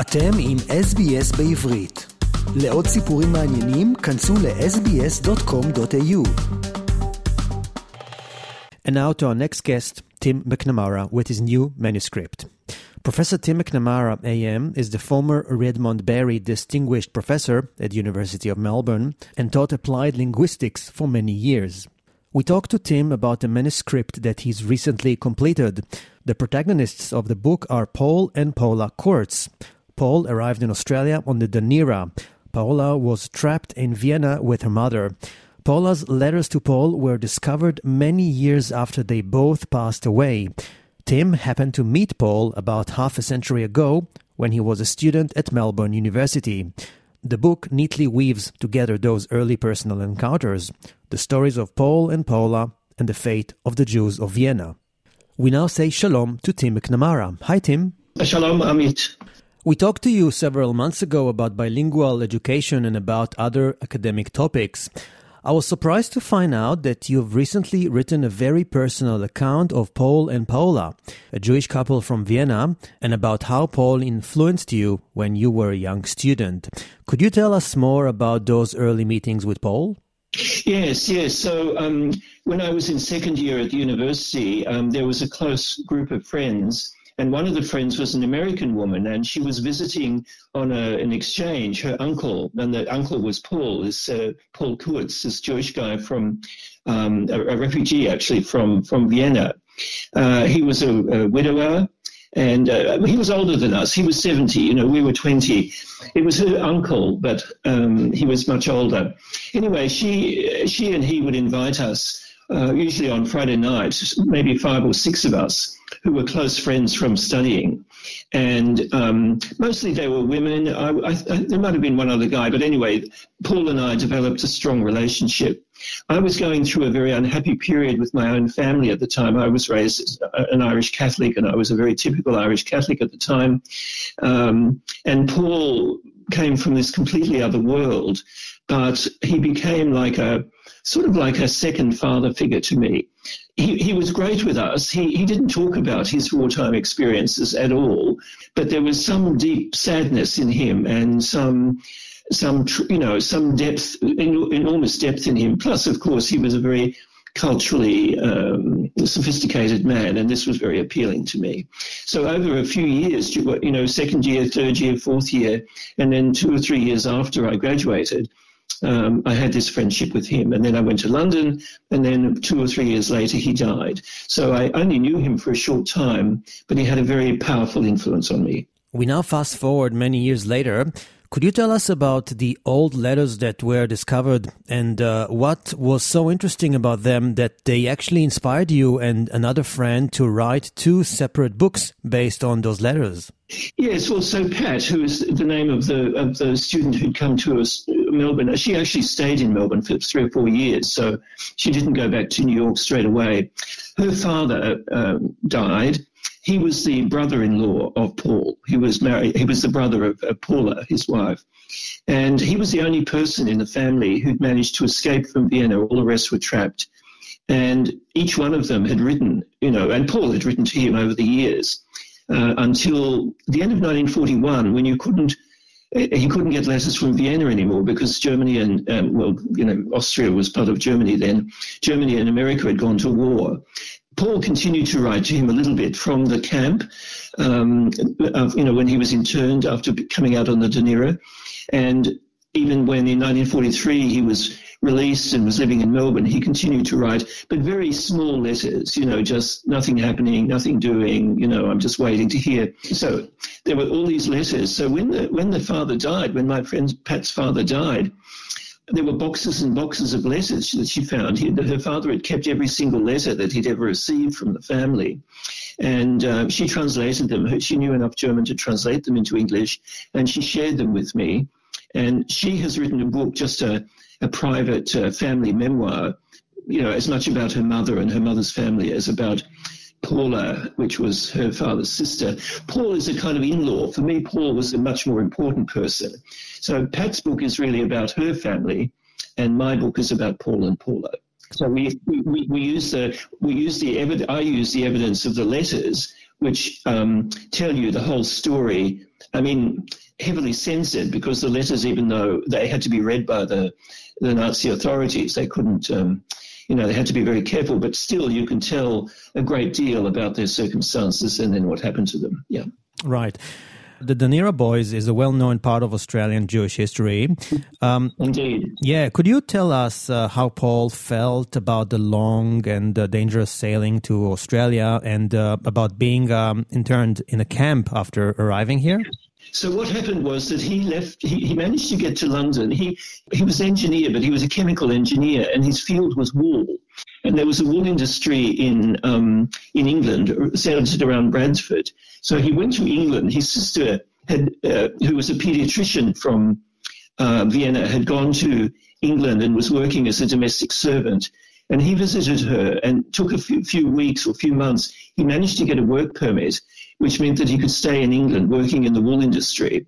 אתם עם SBS בעברית. לעוד סיפורים מעניינים, כנסו ל-sbs.com.au. And now to our next guest, Tim McNamara, with his new manuscript. Professor Tim McNamara AM is the former Redmond Barry Distinguished Professor at the University of Melbourne and taught applied linguistics for many years. We talked to Tim about the manuscript that he's recently completed. The protagonists of the book are Paul and Paula Kurtz, Paul arrived in Australia on the Dunera. Paula was trapped in Vienna with her mother. Paula's letters to Paul were discovered many years after they both passed away. Tim happened to meet Paul about half a century ago when he was a student at Melbourne University. The book neatly weaves together those early personal encounters, the stories of Paul and Paula, and the fate of the Jews of Vienna. We now say shalom to Tim McNamara. Hi, Tim. Shalom, Amit. We talked to you several months ago about bilingual education and about other academic topics. I was surprised to find out that you've recently written a very personal account of Paul and Paula, a Jewish couple from Vienna, and about how Paul influenced you when you were a young student. Could you tell us more about those early meetings with Paul? Yes, yes. So um, when I was in second year at university, um, there was a close group of friends and one of the friends was an American woman, and she was visiting on a, an exchange her uncle, and the uncle was Paul, this uh, Paul Kurtz, this Jewish guy from um, a, a, refugee actually from from Vienna. Uh, he was a, a widower, and uh, he was older than us. He was 70, you know, we were 20. It was her uncle, but um, he was much older. Anyway, she, she and he would invite us, uh, usually on Friday night, maybe five or six of us, who were close friends from studying. And um, mostly they were women. I, I, there might have been one other guy, but anyway, Paul and I developed a strong relationship. I was going through a very unhappy period with my own family at the time. I was raised as an Irish Catholic, and I was a very typical Irish Catholic at the time. Um, and Paul came from this completely other world, but he became like a sort of like a second father figure to me he, he was great with us. He, he didn't talk about his wartime experiences at all, but there was some deep sadness in him and some some you know some depth, enormous depth in him. Plus, of course, he was a very culturally um, sophisticated man, and this was very appealing to me. So over a few years, you know, second year, third year, fourth year, and then two or three years after I graduated, um, I had this friendship with him. And then I went to London, and then two or three years later, he died. So I only knew him for a short time, but he had a very powerful influence on me. We now fast forward many years later. Could you tell us about the old letters that were discovered and uh, what was so interesting about them that they actually inspired you and another friend to write two separate books based on those letters? Yes, well, so Pat, who is the name of the of the student who'd come to us, Melbourne, she actually stayed in Melbourne for three or four years, so she didn't go back to New York straight away. Her father um, died, he was the brother-in-law of Paul. He was married. He was the brother of, of Paula, his wife, and he was the only person in the family who'd managed to escape from Vienna. All the rest were trapped, and each one of them had written, you know, and Paul had written to him over the years uh, until the end of 1941, when you couldn't he couldn't get letters from Vienna anymore because Germany and, um, well, you know, Austria was part of Germany then. Germany and America had gone to war. Paul continued to write to him a little bit from the camp, um, of, you know, when he was interned after coming out on the Dunera. And even when in 1943 he was released and was living in Melbourne, he continued to write, but very small letters, you know, just nothing happening, nothing doing, you know, I'm just waiting to hear. So there were all these letters. So when the, when the father died, when my friend Pat's father died, there were boxes and boxes of letters that she found. He, her father had kept every single letter that he'd ever received from the family. And uh, she translated them. She knew enough German to translate them into English, and she shared them with me. And she has written a book, just a, a private uh, family memoir, you know, as much about her mother and her mother's family as about Paula, which was her father's sister. Paul is a kind of in-law. For me, Paul was a much more important person. So Pat's book is really about her family, and my book is about Paul and Paula. So we, we, we use the we use the evidence. I use the evidence of the letters, which um, tell you the whole story I mean, heavily censored because the letters, even though they had to be read by the, the Nazi authorities, they couldn't, um, you know, they had to be very careful, but still you can tell a great deal about their circumstances and then what happened to them. Yeah. Right. The Dunera Boys is a well known part of Australian Jewish history. Um, Indeed. Yeah. Could you tell us uh, how Paul felt about the long and uh, dangerous sailing to Australia and uh, about being um, interned in a camp after arriving here? So what happened was that he left. He, he managed to get to London. He he was engineer, but he was a chemical engineer, and his field was wool. And there was a wool industry in um, in England, centered around Bradford. So he went to England. His sister had, uh, who was a pediatrician from uh, Vienna, had gone to England and was working as a domestic servant. And he visited her and took a few, few weeks or few months. He managed to get a work permit which meant that he could stay in England working in the wool industry.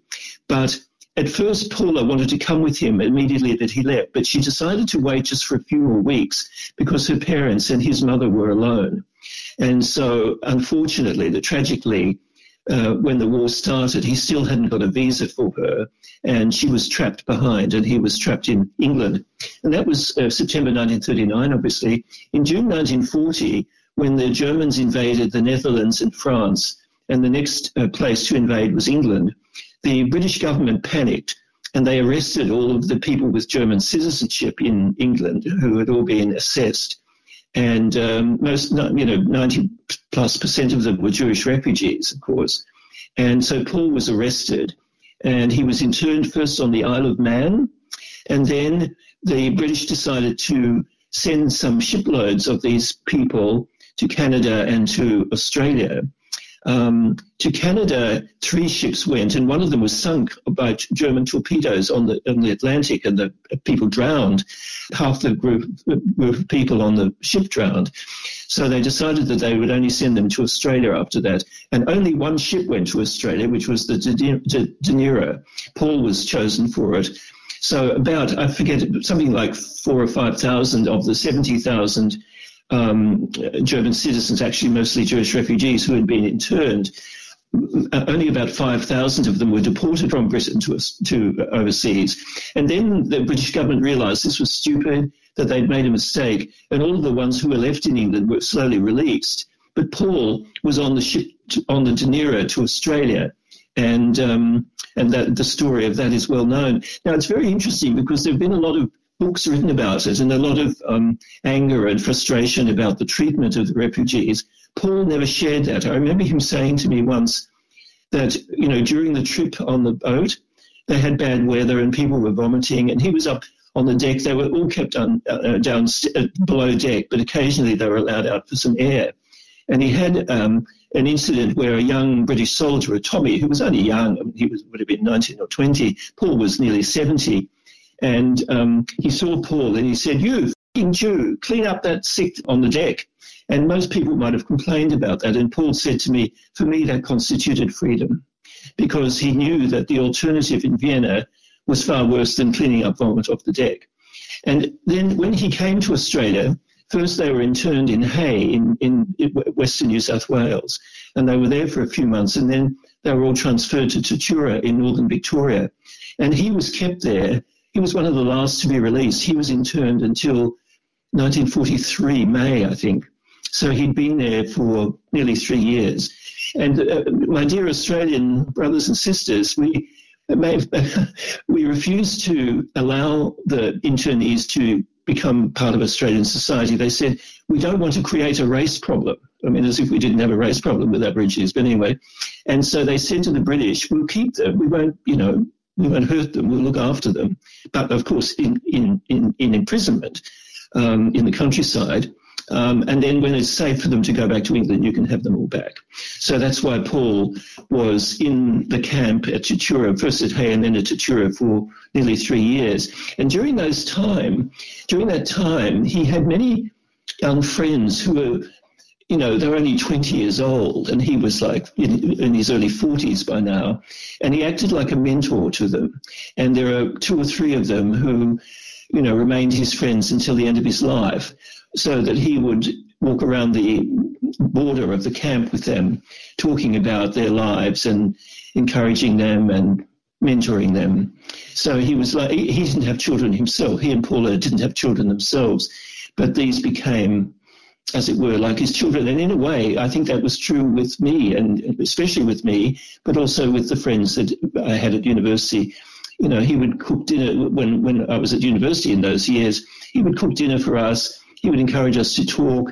But at first, Paula wanted to come with him immediately that he left, but she decided to wait just for a few more weeks because her parents and his mother were alone. And so, unfortunately, the tragically, uh, when the war started, he still hadn't got a visa for her, and she was trapped behind, and he was trapped in England. And that was uh, September 1939, obviously. In June 1940, when the Germans invaded the Netherlands and France, and the next uh, place to invade was England, the British government panicked and they arrested all of the people with German citizenship in England who had all been assessed. And um, most, you know, 90 plus percent of them were Jewish refugees, of course. And so Paul was arrested and he was interned first on the Isle of Man. And then the British decided to send some shiploads of these people to Canada and to Australia. Um, to Canada, three ships went, and one of them was sunk by German torpedoes on the on the Atlantic, and the people drowned. Half the group, group of people on the ship drowned. So they decided that they would only send them to Australia after that. And only one ship went to Australia, which was the Dunera. Paul was chosen for it. So about, I forget, something like four or 5,000 of the 70,000 um, German citizens, actually mostly Jewish refugees who had been interned. Only about 5,000 of them were deported from Britain to, to overseas. And then the British government realized this was stupid, that they'd made a mistake, and all of the ones who were left in England were slowly released. But Paul was on the ship to, on the Dunera to Australia, and um, and that the story of that is well known. Now it's very interesting because there have been a lot of books written about it and a lot of um, anger and frustration about the treatment of the refugees. Paul never shared that. I remember him saying to me once that, you know, during the trip on the boat, they had bad weather and people were vomiting, and he was up on the deck. They were all kept on, uh, down uh, below deck, but occasionally they were allowed out for some air. And he had um, an incident where a young British soldier, a Tommy, who was only young, he was, would have been 19 or 20, Paul was nearly 70, and um, he saw Paul and he said, You Jew, clean up that sick on the deck. And most people might have complained about that. And Paul said to me, For me, that constituted freedom because he knew that the alternative in Vienna was far worse than cleaning up vomit off the deck. And then when he came to Australia, first they were interned in Hay in, in Western New South Wales, and they were there for a few months, and then they were all transferred to Tatura in Northern Victoria. And he was kept there he was one of the last to be released. He was interned until 1943, May, I think. So he'd been there for nearly three years. And uh, my dear Australian brothers and sisters, we we refused to allow the internees to become part of Australian society. They said, we don't want to create a race problem. I mean, as if we didn't have a race problem with Aborigines, but anyway. And so they said to the British, we'll keep them. We won't, you know, we won't hurt them, we'll look after them. But of course, in, in, in, in imprisonment um, in the countryside, um, and then when it's safe for them to go back to England, you can have them all back. So that's why Paul was in the camp at Tatura, first at Hay and then at Tatura for nearly three years. And during those time, during that time, he had many young friends who were you know, they're only 20 years old, and he was like in, in, his early 40s by now, and he acted like a mentor to them. And there are two or three of them who, you know, remained his friends until the end of his life, so that he would walk around the border of the camp with them, talking about their lives and encouraging them and mentoring them. So he was like, he, he didn't have children himself. He and Paula didn't have children themselves, but these became, as it were, like his children. And in a way, I think that was true with me, and especially with me, but also with the friends that I had at university. You know, he would cook dinner when, when I was at university in those years. He would cook dinner for us. He would encourage us to talk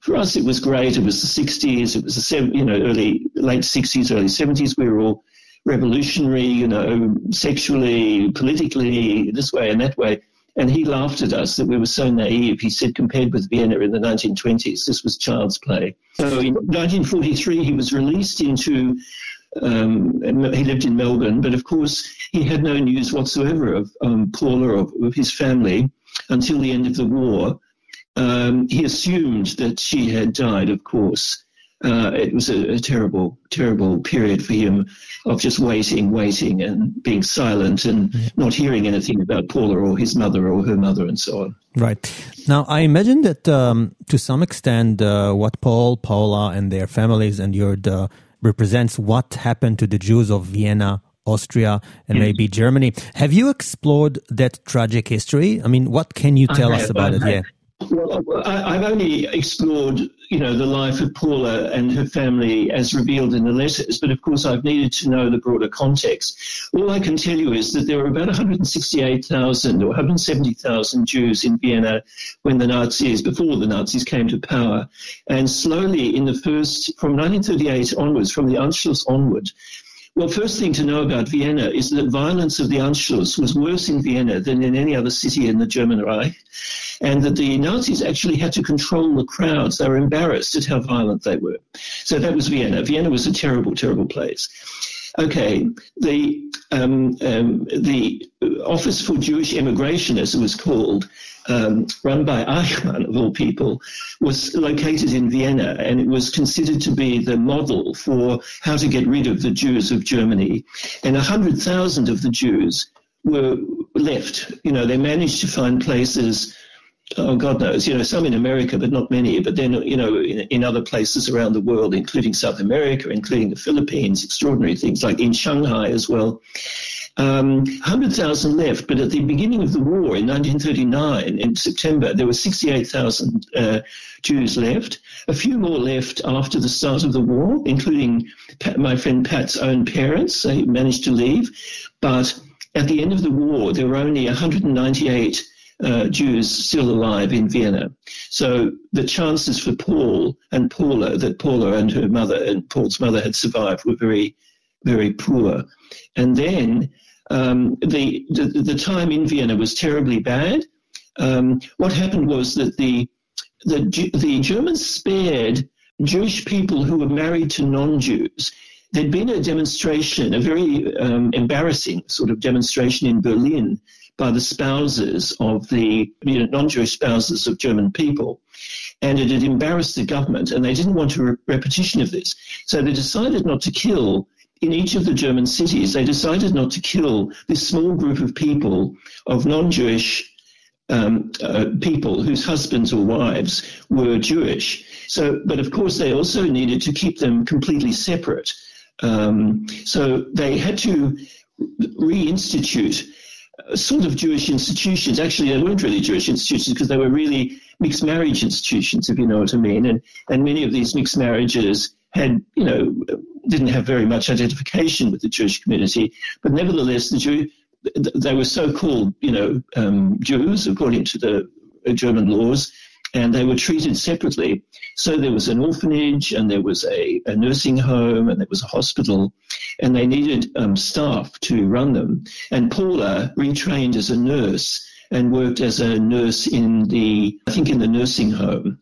for us, it was great. It was the 60s. It was the you know early late 60s, early 70s. We were all revolutionary, you know, sexually, politically, this way and that way. And he laughed at us that we were so naive. He said, compared with Vienna in the 1920s, this was child's play. So in 1943, he was released into, um, he lived in Melbourne, but of course, he had no news whatsoever of um, Paula or of his family until the end of the war. Um, he assumed that she had died, of course uh, it was a, a, terrible, terrible period for him of just waiting, waiting, and being silent and not hearing anything about Paula or his mother or her mother and so on. Right. Now, I imagine that um, to some extent, uh, what Paul, Paula, and their families endured uh, represents what happened to the Jews of Vienna Austria and yes. maybe Germany. Have you explored that tragic history? I mean, what can you tell us about it? Yeah. Well, I, have only explored, you know, the life of Paula and her family as revealed in the letters, but of course I've needed to know the broader context. All I can tell you is that there were about 168,000 or 170,000 Jews in Vienna when the Nazis, before the Nazis came to power, and slowly in the first, from 1938 onwards, from the Anschluss onward, well, first thing to know about Vienna is that violence of the Anschluss was worse in Vienna than in any other city in the German Reich, and that the Nazis actually had to control the crowds. They were embarrassed at how violent they were. So that was Vienna. Vienna was a terrible, terrible place. Okay, the um, um, the Office for Jewish Immigration, as it was called, um, run by Eichmann, of all people, was located in Vienna, and it was considered to be the model for how to get rid of the Jews of Germany. And 100,000 of the Jews were left. You know, they managed to find places oh God knows, you know, some in America, but not many. But then, you know, in, in, other places around the world, including South America, including the Philippines, extraordinary things like in Shanghai as well. Um, 100,000 left, but at the beginning of the war in 1939, in September, there were 68,000 uh, Jews left. A few more left after the start of the war, including Pat, my friend Pat's own parents. They managed to leave. But at the end of the war, there were only 198 uh, Jews still alive in Vienna. So the chances for Paul and Paula, that Paula and her mother and Paul's mother had survived, were very, very poor. And then um, the, the, the time in Vienna was terribly bad. Um, what happened was that the the the Germans spared Jewish people who were married to non-Jews. There'd been a demonstration, a very um, embarrassing sort of demonstration in Berlin by the spouses of the you know, non-Jewish spouses of German people. And it had embarrassed the government, and they didn't want a re- repetition of this. So they decided not to kill in each of the German cities, they decided not to kill this small group of people, of non-Jewish um, uh, people whose husbands or wives were Jewish. So, but of course, they also needed to keep them completely separate. Um, so they had to reinstitute sort of Jewish institutions. Actually, they weren't really Jewish institutions because they were really mixed marriage institutions, if you know what I mean. And and many of these mixed marriages had, you know, didn't have very much identification with the Jewish community, but nevertheless, the Jew, they were so-called, you know, um, Jews according to the German laws, and they were treated separately. So there was an orphanage, and there was a, a nursing home, and there was a hospital, and they needed um, staff to run them. And Paula retrained as a nurse and worked as a nurse in the, I think, in the nursing home.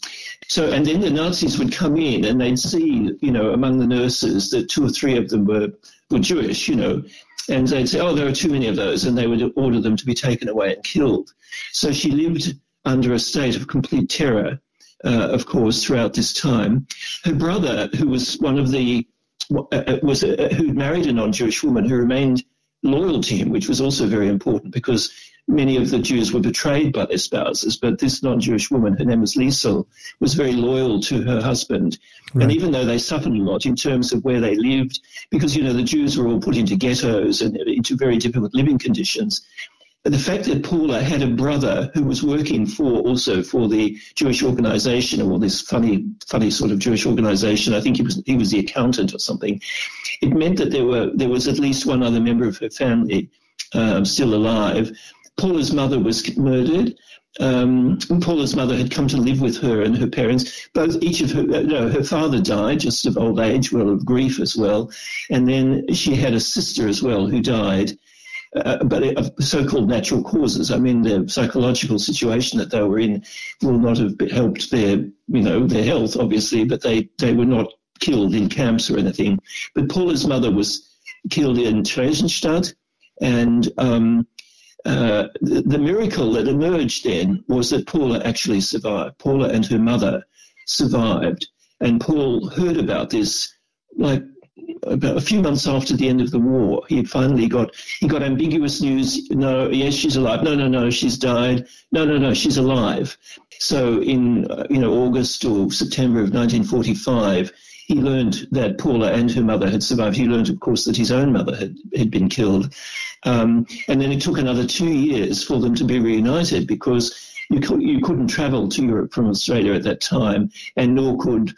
So, and then the Nazis would come in and they'd see, you know, among the nurses that two or three of them were, were Jewish, you know, and they'd say, oh, there are too many of those, and they would order them to be taken away and killed. So she lived under a state of complete terror, uh, of course, throughout this time. Her brother, who was one of the, Uh, uh, was uh, uh who'd married a non-Jewish woman who remained loyal to him, which was also very important because many of the Jews were betrayed by their spouses, but this non-Jewish woman, her name was Liesel, was very loyal to her husband. Right. And even though they suffered a lot in terms of where they lived, because, you know, the Jews were all put into ghettos and into very difficult living conditions, the fact that Paula had a brother who was working for also for the Jewish organization or this funny, funny sort of Jewish organization, I think he was he was the accountant or something. It meant that there were there was at least one other member of her family um, still alive. Paula's mother was murdered. Um, Paula's mother had come to live with her and her parents. Both, each of her, uh, no, her father died just of old age, well, of grief as well. And then she had a sister as well who died. Uh, but of so-called natural causes. I mean, the psychological situation that they were in will not have helped their, you know, their health, obviously, but they, they were not killed in camps or anything. But Paula's mother was killed in Theresienstadt, and um, uh, the, the, miracle that emerged then was that Paula actually survived. Paula and her mother survived, and Paul heard about this like about a few months after the end of the war. He finally got he got ambiguous news. No, yes, she's alive. No, no, no, she's died. No, no, no, she's alive. So in uh, you know August or September of 1945 he learned that Paula and her mother had survived. He learned, of course, that his own mother had, had been killed. Um, and then it took another two years for them to be reunited because you, could, you couldn't travel to Europe from Australia at that time, and nor could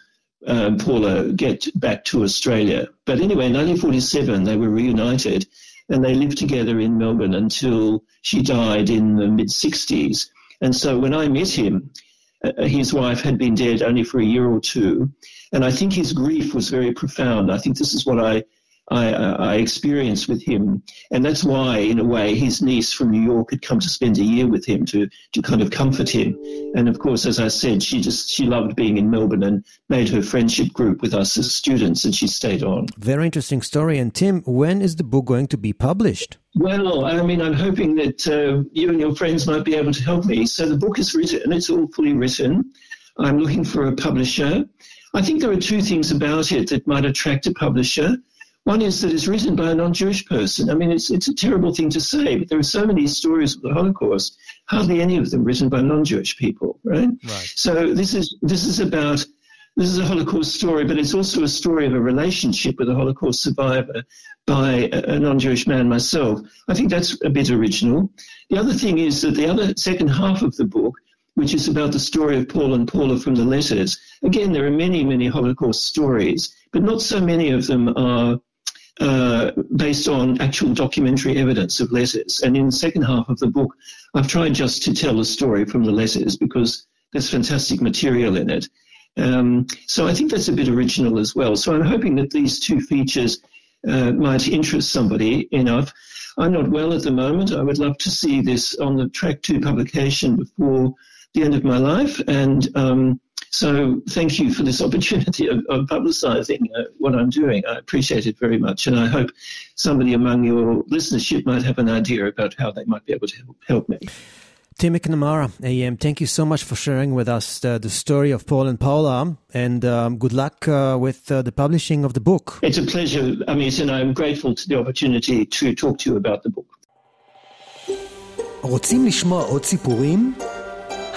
um, Paula get back to Australia. But anyway, in 1947, they were reunited and they lived together in Melbourne until she died in the mid 60s. And so when I met him, uh, his wife had been dead only for a year or two. And I think his grief was very profound. I think this is what I, I, I, experienced with him. And that's why, in a way, his niece from New York had come to spend a year with him to, to kind of comfort him. And of course, as I said, she just, she loved being in Melbourne and made her friendship group with us as students and she stayed on. Very interesting story. And Tim, when is the book going to be published? Well, I mean, I'm hoping that uh, you and your friends might be able to help me. So the book is written, and it's all fully written. I'm looking for a publisher. I think there are two things about it that might attract a publisher. One is that it's written by a non-Jewish person. I mean, it's it's a terrible thing to say, but there are so many stories of the Holocaust, hardly any of them written by non-Jewish people, right? right. So this is this is about this is a Holocaust story, but it's also a story of a relationship with a Holocaust survivor by a, a non-Jewish man myself. I think that's a bit original. The other thing is that the other second half of the book which is about the story of Paul and Paula from the letters. Again, there are many, many Holocaust stories, but not so many of them are uh, based on actual documentary evidence of letters. And in the second half of the book, I've tried just to tell a story from the letters because there's fantastic material in it. Um, so I think that's a bit original as well. So I'm hoping that these two features uh, might interest somebody enough. I'm not well at the moment. I would love to see this on the track to publication before the end of my life. And um, so thank you for this opportunity of, of publicizing uh, what I'm doing. I appreciate it very much. And I hope somebody among your listenership might have an idea about how they might be able to help, help me. Tim McNamara, AM, thank you so much for sharing with us the, the story of Paul and Paula, and um, good luck uh, with uh, the publishing of the book. It's a pleasure, Amit, and I'm grateful to the opportunity to talk to you about the book. רוצים לשמוע עוד סיפורים?